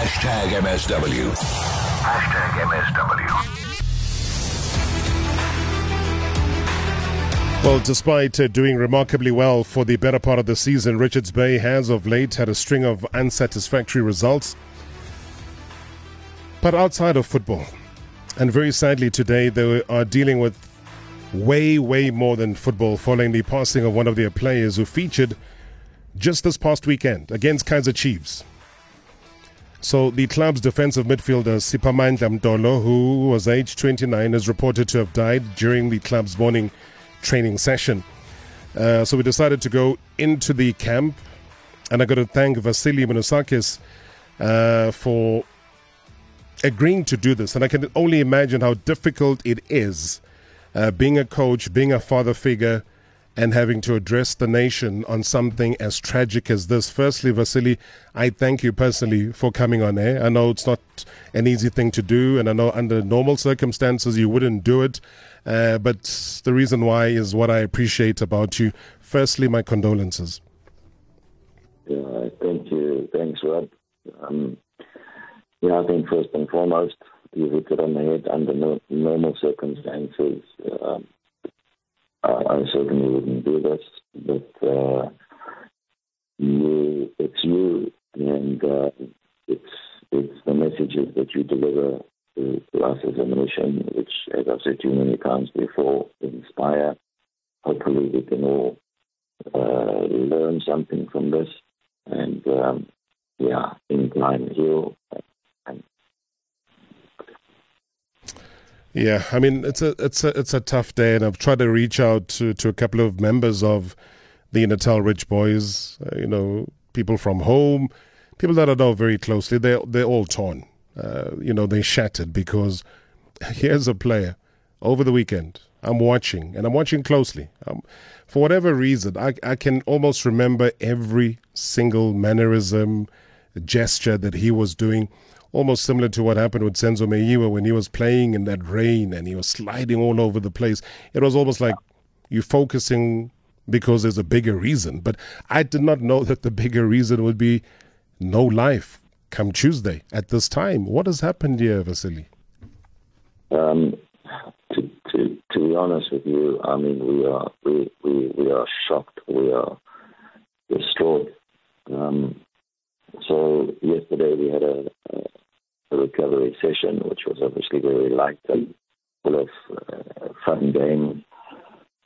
Hashtag MSW. Hashtag MSW. Well, despite uh, doing remarkably well for the better part of the season, Richards Bay has of late had a string of unsatisfactory results. But outside of football, and very sadly today, they are dealing with way, way more than football following the passing of one of their players who featured just this past weekend against Kaizer Chiefs. So the club's defensive midfielder Siphamandla Mtolo, who was aged 29, is reported to have died during the club's morning training session. Uh, so we decided to go into the camp, and I got to thank Vasili Manousakis uh, for agreeing to do this. And I can only imagine how difficult it is uh, being a coach, being a father figure, and having to address the nation on something as tragic as this. Firstly, Vasili, I thank you personally for coming on air. I know it's not an easy thing to do, and I know under normal circumstances you wouldn't do it. Uh, but the reason why is what I appreciate about you. Firstly, my condolences. Yeah, thank you. Thanks, Rob. Um, yeah, I think first and foremost, you hit it on the head under no, normal circumstances. Um, I certainly wouldn't do this, but uh, you, it's you, and uh, it's it's the messages that you deliver to, to us as a nation, which, as I've said to you many times before, inspire. Hopefully, we can all uh, learn something from this, and um, yeah, incline, heal, and yeah, I mean it's a it's a it's a tough day, and I've tried to reach out to, to a couple of members of the Natal Rich Boyz. Uh, you know, people from home, people that I know very closely. They they're all torn. Uh, you know, they're shattered because here's a player over the weekend. I'm watching, and I'm watching closely. Um, for whatever reason, I, I can almost remember every single mannerism, gesture that he was doing, almost similar to what happened with Senzo Meyiwa when he was playing in that rain and he was sliding all over the place. It was almost like you're focusing because there's a bigger reason. But I did not know that the bigger reason would be no life come Tuesday at this time. What has happened here, Vasili? Um, to, to, to be honest with you, I mean, we are we, we, we are shocked. We are distraught. Um, so yesterday we had a, recovery session, which was obviously very light and full of uh, fun games.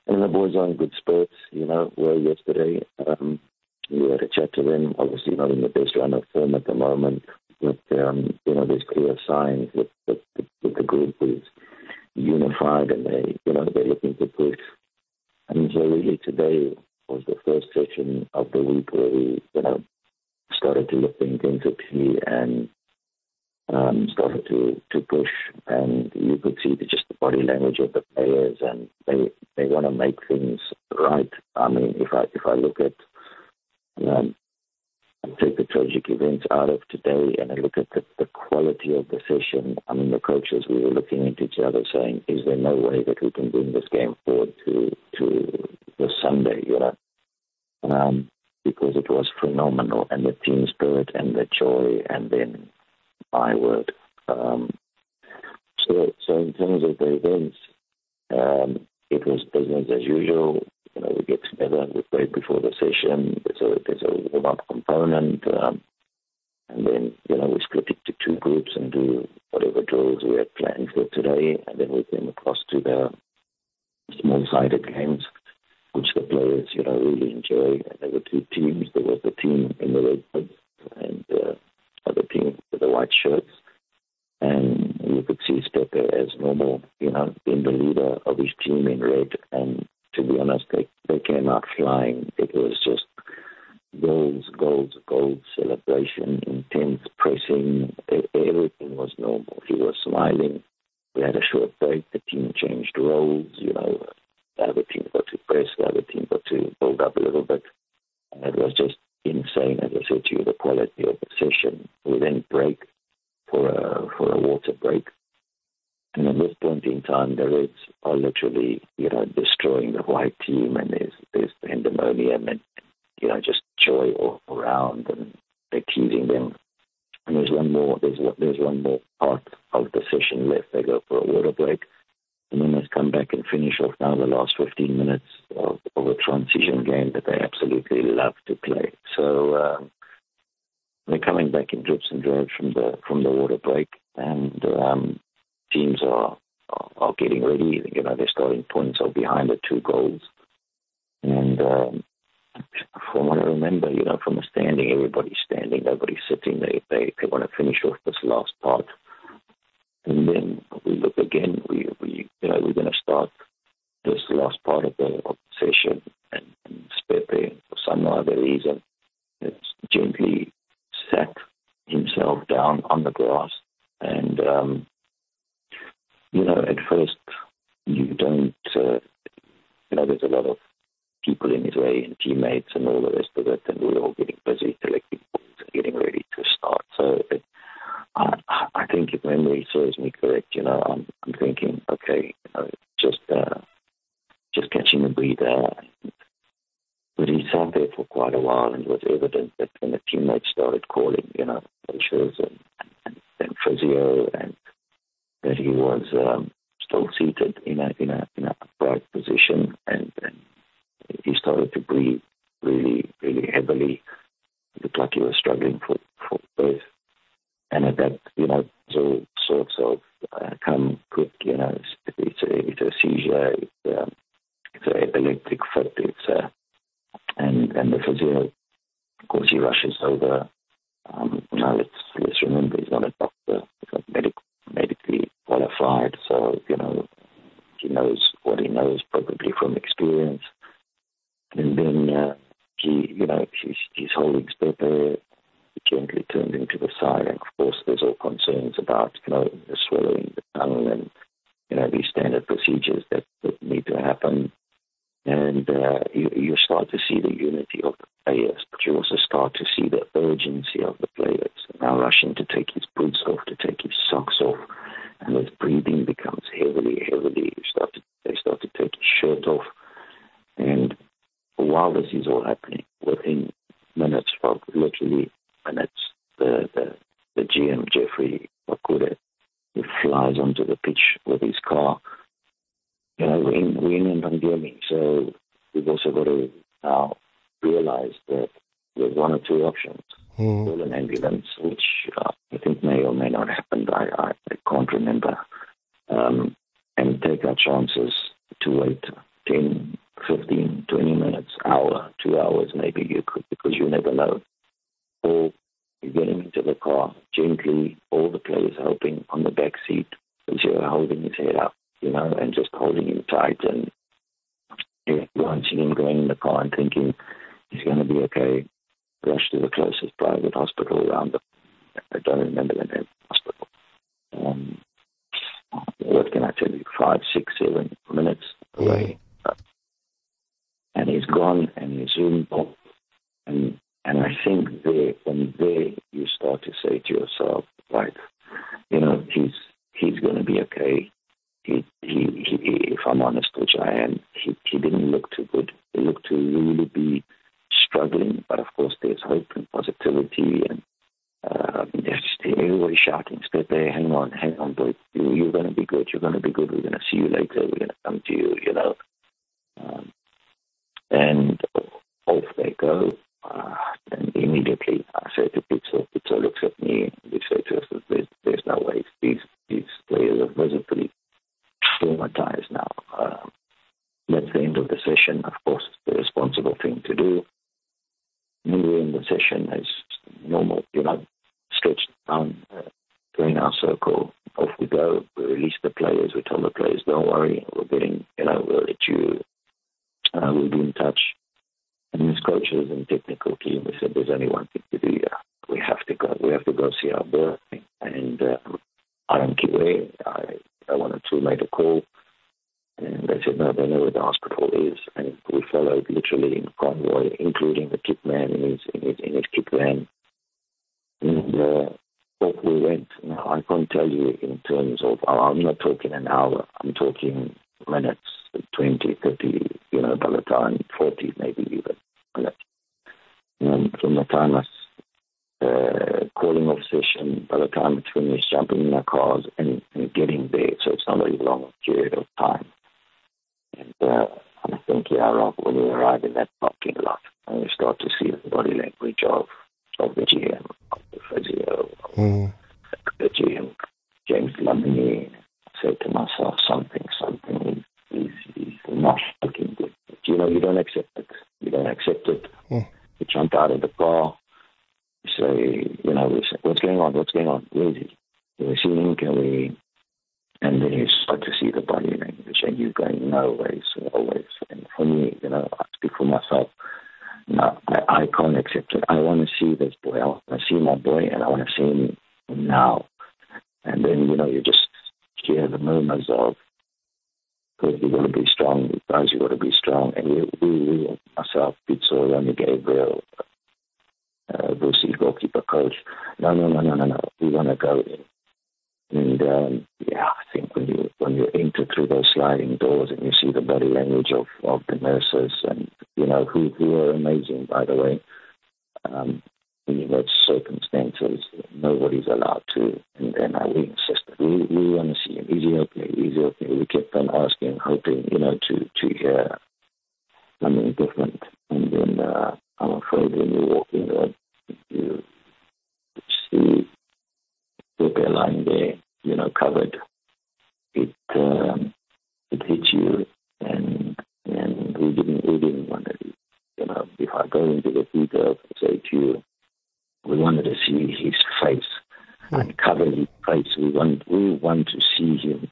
And the boys are in good spirits, you know, were yesterday. Um, we had a chat to them. Obviously, not in the best run of form at the moment, but um, you know, there's clear signs that, that, that the group is unified and they, you know, they're looking to push. And so, really, today was the first session of the week where we, you know, started to look at intensity and um, started to, to push, and you could see the, just the body language of the players, and they they want to make things right. I mean, if I if I look at um, take the tragic events out of today and I look at the, the quality of the session. I mean, the coaches, we were looking at each other saying, is there no way that we can bring this game forward to, to the Sunday, you know? Um, because it was phenomenal and the team spirit and the joy and then my word. Um, so, so in terms of the events, um, it was business as usual. You know, we get together, we pray before the session. There's a there's a warm up component, um, and then you know we split it to two groups and do whatever drills we had planned for today, and then we came across to the small sided games, which the players you know really enjoy. And there were two teams. There was the team in the red and uh, other team with the white shirts and you could see Steppe as normal, you know, being the leader of his team in red, and to be honest, they, they came out flying. It was just goals, goals, goals, celebration, intense pressing. Everything was normal. He was smiling. We had a short break. The team changed roles. You know, the other team got to press, the other team got to build up a little bit. And it was just insane, as I said to you, the quality of the session. We then break for a for a water break. And at this point in time, the Reds are literally, you know, destroying the white team, and there's there's pandemonium and you know just joy all around, and they're teasing them. and there's one more. There's there's one more part of the session left. They go for a water break, and then they come back and finish off now the last 15 minutes of, of a transition game that they absolutely love to play. So um, they're coming back in drips and drabs from the from the water break, and um, teams are are getting ready. You know, they're starting points are behind the two goals, and um, from what I remember, you know, from the standing, everybody's standing, nobody's sitting. They they, they want to finish off this last part, and then we look again. We we you know we're going to start this last part of the, session, and, and Spepe, for some other reason, it's gently sat himself down on the grass, and um, you know, at first you don't. Uh, you know, there's a lot of people in his way and teammates and all the rest of it, and we're all getting busy collecting points and getting ready to start. So it, I, I think if memory serves me correct, you know, I'm, I'm thinking, okay, you know, just uh, just catching a breather. But he sat there for quite a while, and it was evident that when the teammates started calling, you know, coaches and, and, and physio, and that he was um, still seated in a in a in a upright position, and, and he started to breathe really, really heavily. It looked like he was struggling for, for breath. And at that, you know, so sorts of uh, come quick, you know, it's, it's, a, it's a seizure, it's, um, it's an epileptic fit, it's a, and, and the physio, of course, he rushes over. Um, now let's, let's remember he's not a doctor, he's not medic, medically qualified, so, you know, he knows what he knows probably from experience and then uh, he, you know, he's, he's holding Spepe gently turned him to the side. And of course, there's all concerns about, you know, the swallowing the tongue and, you know, these standard procedures that, that need to happen. And uh, you, you start to see the unity of the players, but you also start to see the urgency of the players. Now rushing to take his boots off, to take his socks off, and his breathing becomes heavily, heavily. Start to, they start to take his shirt off. And while this is all happening, within minutes, of literally minutes, the, the, the GM, Jeffrey Wakure, he flies onto the pitch with his car. You know, we're in, we're in Ndongeni, so we've also got to now realize that there's one or two options. Mm. Call an ambulance, which uh, I think may or may not happen. I, I, I can't remember. Um, and take our chances to wait 10, 15, 20 minutes, hour, two hours maybe you could, because you never know. Or you're getting into the car gently, all the players helping on the back seat as you're holding his head up, you know, and just holding him tight and watching him going in the car and thinking he's going to be okay. Rush to the closest private hospital around the, I don't remember the name of the hospital. Um, what can I tell you? Five, six, seven good, we're going to see you later, we're going to come to you, you know. Um, and off they go. Uh, and immediately I say to Pizza, Pizza looks at me and to us there's, there's no way. These, these players are visibly traumatized now. Uh, that's the end of the session. Of course, the responsible thing to do. When we're in the session as normal, you know, stretched down, uh, doing our circle, off we go. We release the players. We tell the players, don't worry, we're getting, you know, we'll let you uh, we'll be in touch. And his coaches and technical team, we said, there's only one thing to do here. We have to go. We have to go see our boy. And um, I don't care. I, I wanted to make a call. And they said, no, they know where the hospital is. And we followed literally in convoy, including the kit man in his, in his, in his kit van. And uh, off we went. Now, I can't tell you in terms of, I'm not talking an hour, I'm talking minutes, 20, 30, you know, by the time 40, maybe even minutes. And from the time I uh, calling off session by the time it's finished, jumping in our cars and, and getting there. So it's not a long period of time. And uh, I think, yeah, Rob, when we arrive in that parking lot, and we start to see the body language of, of the GM, of the physio, mm. the GM, James Lamini, I said to myself, something, something, he's, he's not looking good. But, you know, you don't accept it. You don't accept it. Mm. You jump out of the car, you say, you know, say, what's going on? What's going on? Where is he? Can we see him? Can we and then you start to see the body language, and you're going, no ways, always. And for me, you know, I speak for myself. No, I, I can't accept it. I want to see this boy. I want to see my boy, and I want to see him now. And then, you know, you just hear the murmurs of, because you got to be strong, guys, you got to be strong. And we, we, we myself, Pizzo, Ronnie Gabriel, uh, Brucey, goalkeeper coach, no, no, no, no, no, no. We want to go in and um, yeah, I think when you when you enter through those sliding doors and you see the body language of, of the nurses and you know who who are amazing by the way. Um, in those circumstances, nobody's allowed to. And then uh, we insisted, we, we want to see him. Is he okay? Is he okay? We kept on asking, hoping, you know, to, to hear something different. And then uh, I'm afraid when you walk in there, you see the lying there you know, covered, it um, it hits you, and and we didn't we didn't want to, you know, if I go into the details say to you, we wanted to see his face hmm. and cover his face. We want we want to see him.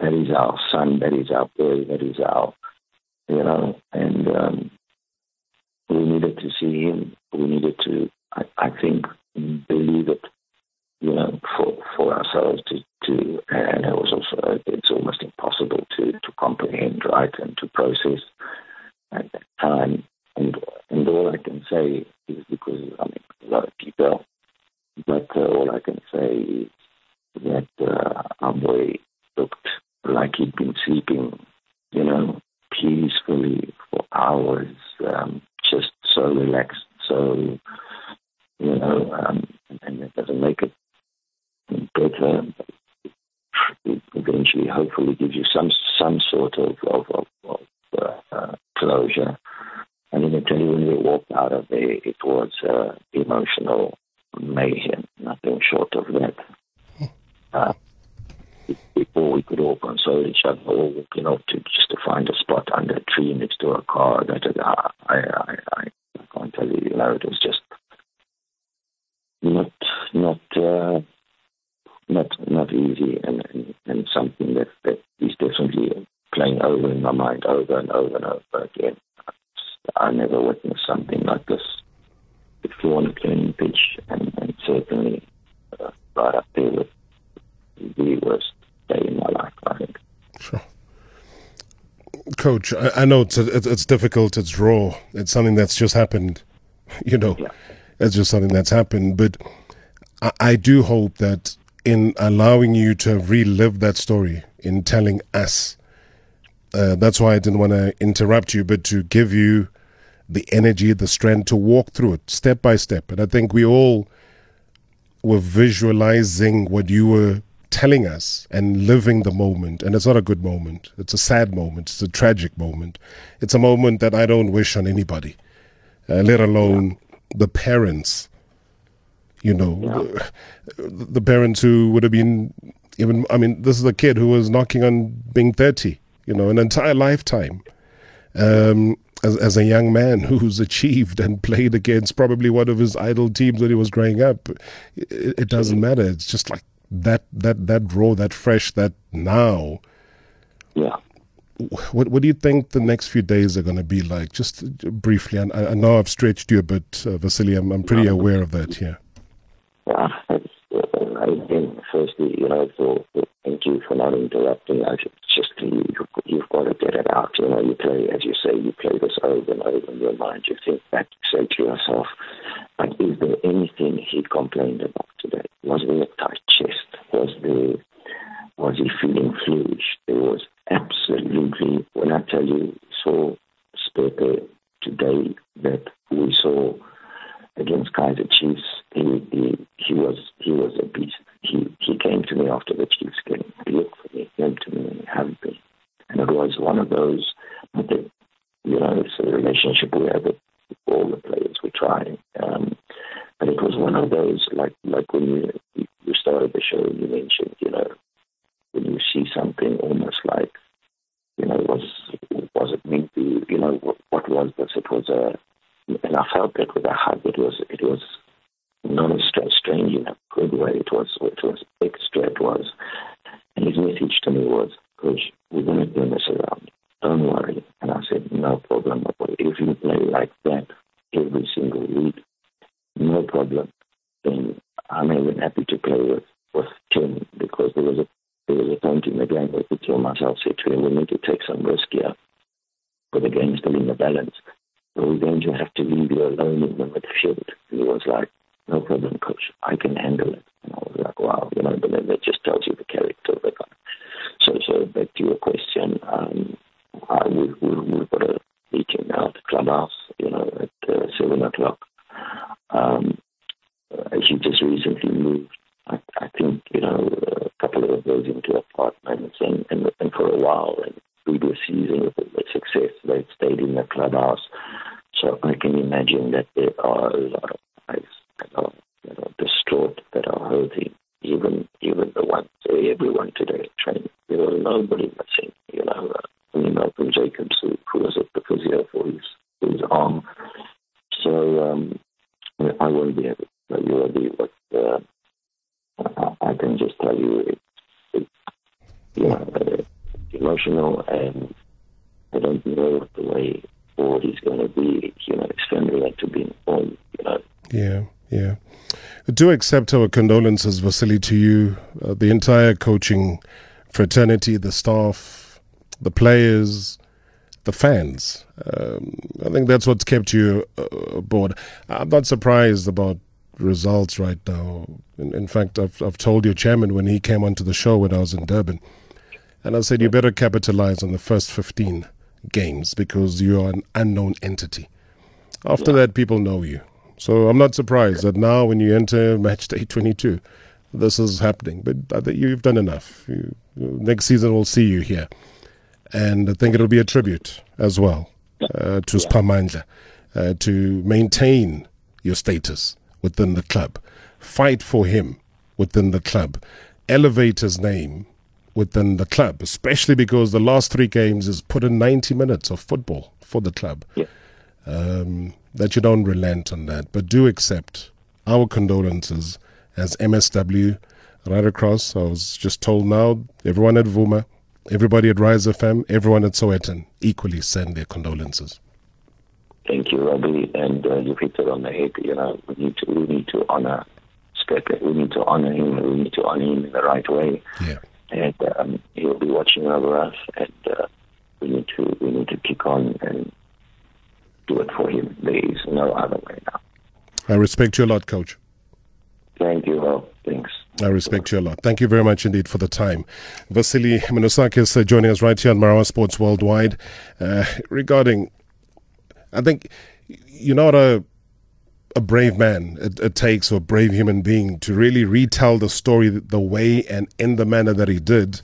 That is our son. That is our boy. That is our, you know, and um, we needed to see him. We needed to, I, I think, believe it you know, for, for ourselves to, to, and it was also, it's almost impossible to, to comprehend, right, and to process at that time. And, and all I can say is because, I mean, a lot of people, but uh, all I can say is that uh, our boy looked like he'd been sleeping, you know, peacefully for hours, um, just so relaxed, so, you know, um, and it doesn't make it better. It eventually, hopefully, gives you some some sort of of, of, of uh, closure. And then I tell you, when we walked out of there, it was uh, emotional mayhem, nothing short of that. Uh, before we could all console each other, or you know, to just to find a spot under a tree next to a car. That uh, I, I, I, I can't tell you. You know, it was just not not uh, not not easy and, and, and something that, that is definitely playing over in my mind over and over and over again. I never witnessed something like this before on a training pitch, and, and certainly uh, right up there with the worst day in my life, I think. Sure. Coach, I, I know it's, it's difficult, it's raw, it's something that's just happened, you know, yeah. it's just something that's happened, but I, I do hope that in allowing you to relive that story, in telling us. Uh, that's why I didn't want to interrupt you, but to give you the energy, the strength to walk through it step by step. And I think we all were visualizing what you were telling us and living the moment. And it's not a good moment. It's a sad moment. It's a tragic moment. It's a moment that I don't wish on anybody, uh, let alone the parents you know, yeah. the, the, parents who would have been even, I mean, this is a kid who was knocking on being 30, you know, an entire lifetime. Um, as, as a young man who's achieved and played against probably one of his idol teams when he was growing up, it, it doesn't matter. It's just like that, that, that raw, that fresh, that now. Yeah. What What do you think the next few days are going to be like? Just briefly, I, I know I've stretched you a bit, uh, Vasili. I'm, I'm pretty aware of that. Yeah. Yeah, again, firstly, you know, for, for, thank you for not interrupting us. It's just you, you've got to get it out. You know, you play, as you say, you play this over and over in your mind. You think back, say to yourself, but is there anything he complained about today? Was there a tight chest? Was there, was he feeling fluid? There was absolutely, when I tell you, saw Spepe today that we saw against Kaizer Chiefs, he, he, he was he was a beast. He he came to me after the Chiefs game. He looked for me, came to me, and he hugged me. And it was one of those that you know, it's a relationship we have with all the players we try. Um, and it was one of those like like when you you started the show, you mentioned, you know, when you see something almost like, you know, was was it meant to, you know, what, what was this? It was a, and I felt it with a hug. It was it was not a strange in a good way. It was it was extra. It was, and his message to me was, "Coach, we're going to turn this around. Don't worry." And I said, "No problem. If you play like that every single week, no problem. Then I'm even happy to play with with Tim because there was a there was a point in the game where I told myself, said to him, we need to take some risk here, but the game's balance. But we're going to have to leave you alone in the midfield. He was like, no problem, coach. I can handle it. And I was like, wow, you know, but then that just tells you the character of the guy. So, so back to your question, um, I, we, we, we've distraught, that are hurting, even even the ones, everyone today trained. There was nobody missing, you know. Uh, I mean, Malcolm Jacobs, who, who was at the physio for his, for his arm. So um, I won't be able to tell you already, but uh, I, I can just tell you it's, it's you know, uh, emotional and I don't know what the way forward is going to be. You know, his family had to be informed, you know. Yeah, yeah. Do accept our condolences, Vasili, to you, uh, the entire coaching fraternity, the staff, the players, the fans. Um, I think that's what's kept you uh, aboard. I'm not surprised about results right now. In, in, fact, I've, I've told your chairman when he came onto the show when I was in Durban, and I said, you better capitalize on the first 15 games because you are an unknown entity. After yeah. that, people know you. So I'm not surprised that now when you enter match day 22, this is happening. But I think you've done enough. You, next season, we'll see you here. And I think it'll be a tribute as well uh, to yeah. Spamandla uh, to maintain your status within the club, fight for him within the club, elevate his name within the club, especially because the last three games has put in 90 minutes of football for the club. Yeah. Um, that you don't relent on that, but do accept our condolences as MSW right across. I was just told now, everyone at Vuma, everybody at Rise FM, everyone at Sowetan equally send their condolences. Thank you, Robbie, and uh, you hit it on the head. You know, we need to we need to honor Specker. We need to honor him. We need to honor him in the right way. Yeah. And um, he'll be watching over us, and uh, we need to we need to kick on and do it for him. There is no other way now. I respect you a lot, Coach. Thank you, Rob. Thanks. I respect you a lot. Thank you very much indeed for the time. Vasili Manousakis uh, joining us right here on Marawa Sports Worldwide uh, regarding, I think you're not a a brave man it, it, takes or a brave human being to really retell the story the way and in the manner that he did